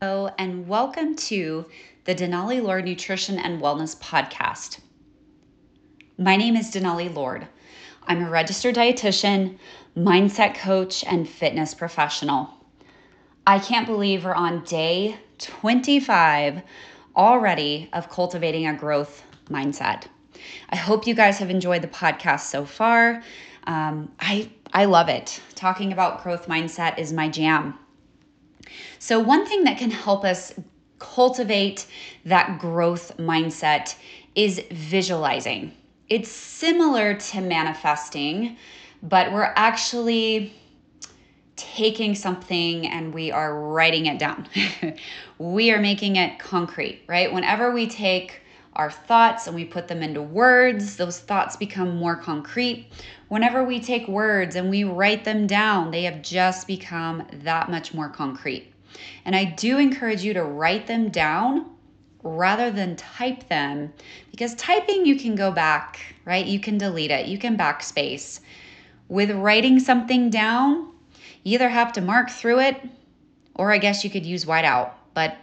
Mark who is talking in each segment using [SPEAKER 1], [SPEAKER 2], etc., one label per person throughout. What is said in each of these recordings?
[SPEAKER 1] Hello, and welcome to the Denali Lord Nutrition and Wellness Podcast. My name is Denali Lord. I'm a registered dietitian, mindset coach, and fitness professional. I can't believe we're on day 25 already of cultivating a growth mindset. I hope you guys have enjoyed the podcast so far. Um, I I love it. Talking about growth mindset is my jam. So one thing that can help us cultivate that growth mindset is visualizing. It's similar to manifesting, but we're actually taking something and we are writing it down. we are making it concrete, right? Whenever we take our thoughts and we put them into words, those thoughts become more concrete. Whenever we take words and we write them down, they have just become that much more concrete. And I do encourage you to write them down rather than type them because typing you can go back, right? You can delete it, you can backspace. With writing something down, you either have to mark through it or I guess you could use whiteout. But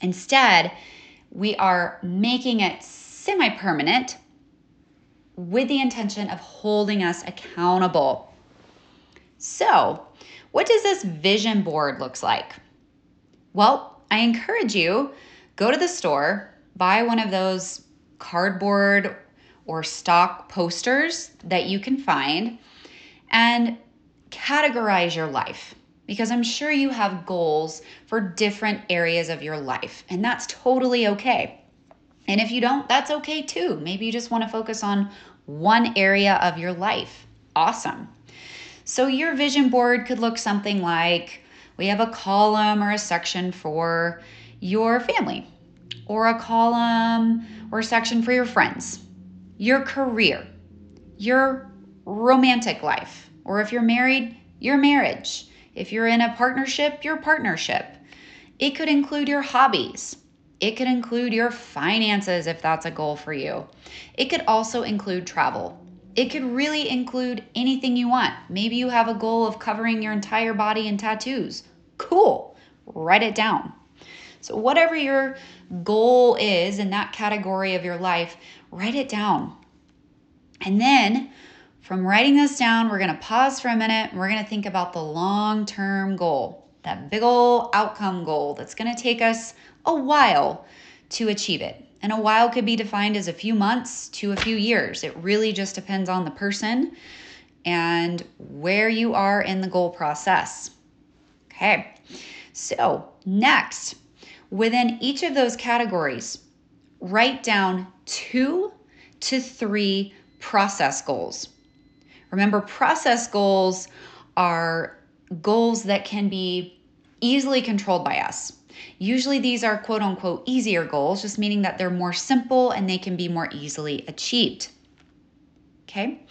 [SPEAKER 1] instead, we are making it semi permanent with the intention of holding us accountable. So, what does this vision board looks like? Well, I encourage you go to the store, buy one of those cardboard or stock posters that you can find and categorize your life because I'm sure you have goals for different areas of your life, and that's totally okay. And if you don't, that's okay too. Maybe you just want to focus on one area of your life. Awesome. So, your vision board could look something like we have a column or a section for your family, or a column or section for your friends, your career, your romantic life, or if you're married, your marriage. If you're in a partnership, your partnership. It could include your hobbies. It could include your finances if that's a goal for you. It could also include travel. It could really include anything you want. Maybe you have a goal of covering your entire body in tattoos. Cool. Write it down. So, whatever your goal is in that category of your life, write it down. And then from writing this down, we're going to pause for a minute and we're going to think about the long term goal, that big old outcome goal that's going to take us a while to achieve it. And a while could be defined as a few months to a few years. It really just depends on the person and where you are in the goal process. Okay, so next, within each of those categories, write down two to three process goals. Remember, process goals are goals that can be easily controlled by us. Usually, these are quote unquote easier goals, just meaning that they're more simple and they can be more easily achieved. Okay?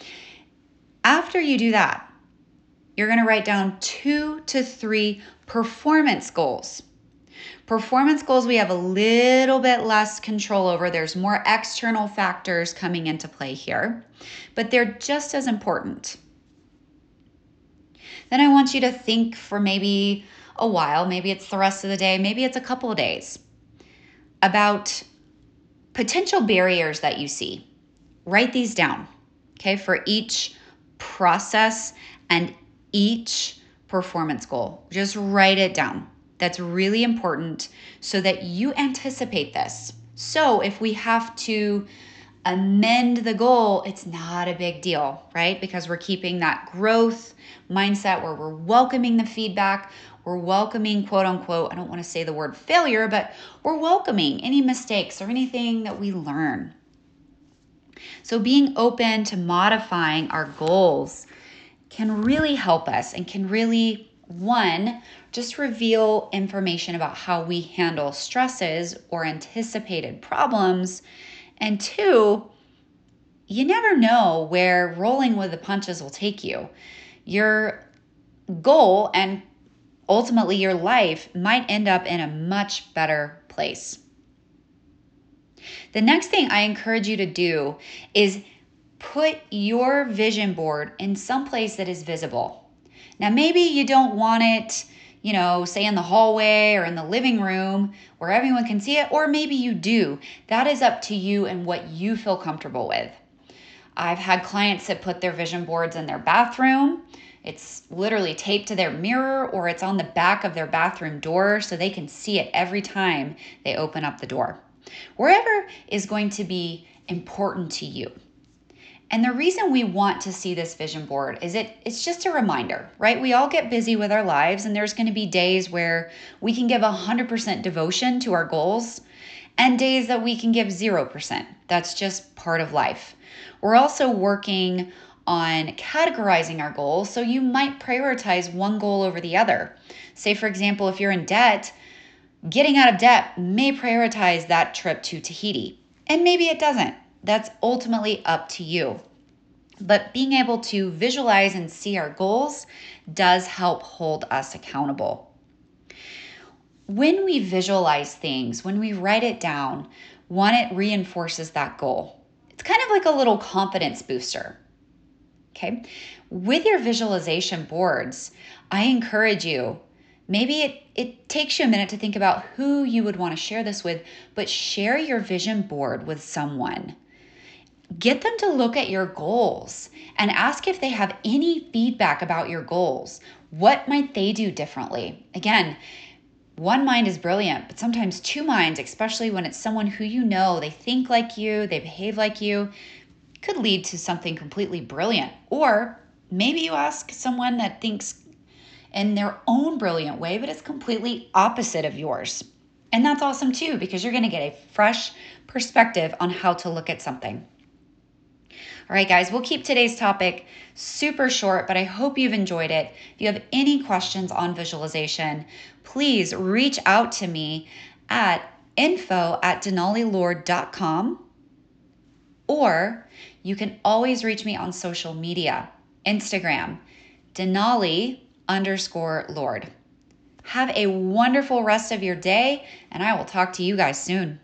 [SPEAKER 1] After you do that, you're going to write down two to three performance goals. Performance goals we have a little bit less control over. There's more external factors coming into play here, but they're just as important. Then I want you to think for maybe a while, maybe it's the rest of the day, maybe it's a couple of days, about potential barriers that you see. Write these down, okay, for each process and each performance goal. Just write it down. That's really important so that you anticipate this. So if we have to amend the goal, it's not a big deal, right? Because we're keeping that growth mindset where we're welcoming the feedback, we're welcoming, quote unquote, I don't want to say the word failure, but we're welcoming any mistakes or anything that we learn. So being open to modifying our goals can really help us and can really, one, just reveal information about how we handle stresses or anticipated problems. And two, you never know where rolling with the punches will take you. Your goal and ultimately your life might end up in a much better place. The next thing I encourage you to do is put your vision board in some place that is visible. Now, maybe you don't want it you know, say in the hallway or in the living room where everyone can see it, or maybe you do. That is up to you and what you feel comfortable with. I've had clients that put their vision boards in their bathroom. It's literally taped to their mirror or it's on the back of their bathroom door so they can see it every time they open up the door. Wherever is going to be important to you. And the reason we want to see this vision board is it it's just a reminder, right? We all get busy with our lives and there's going to be days where we can give 100% devotion to our goals and days that we can give 0%. That's just part of life. We're also working on categorizing our goals, so you might prioritize one goal over the other. Say for example, if you're in debt, getting out of debt may prioritize that trip to Tahiti, and maybe it doesn't. That's ultimately up to you. But being able to visualize and see our goals does help hold us accountable. When we visualize things, when we write it down, one, it reinforces that goal. It's kind of like a little confidence booster. Okay. With your visualization boards, I encourage you Maybe it, it takes you a minute to think about who you would want to share this with, but share your vision board with someone. Get them to look at your goals and ask if they have any feedback about your goals. What might they do differently? Again, one mind is brilliant, but sometimes two minds, especially when it's someone who you know, they think like you, they behave like you, could lead to something completely brilliant. Or maybe you ask someone that thinks in their own brilliant way, but it's completely opposite of yours. And that's awesome too, because you're going to get a fresh perspective on how to look at something. All right, guys, we'll keep today's topic super short, but I hope you've enjoyed it. If you have any questions on visualization, please reach out to me at info at denalilord.com or you can always reach me on social media Instagram, Denali underscore Lord. Have a wonderful rest of your day, and I will talk to you guys soon.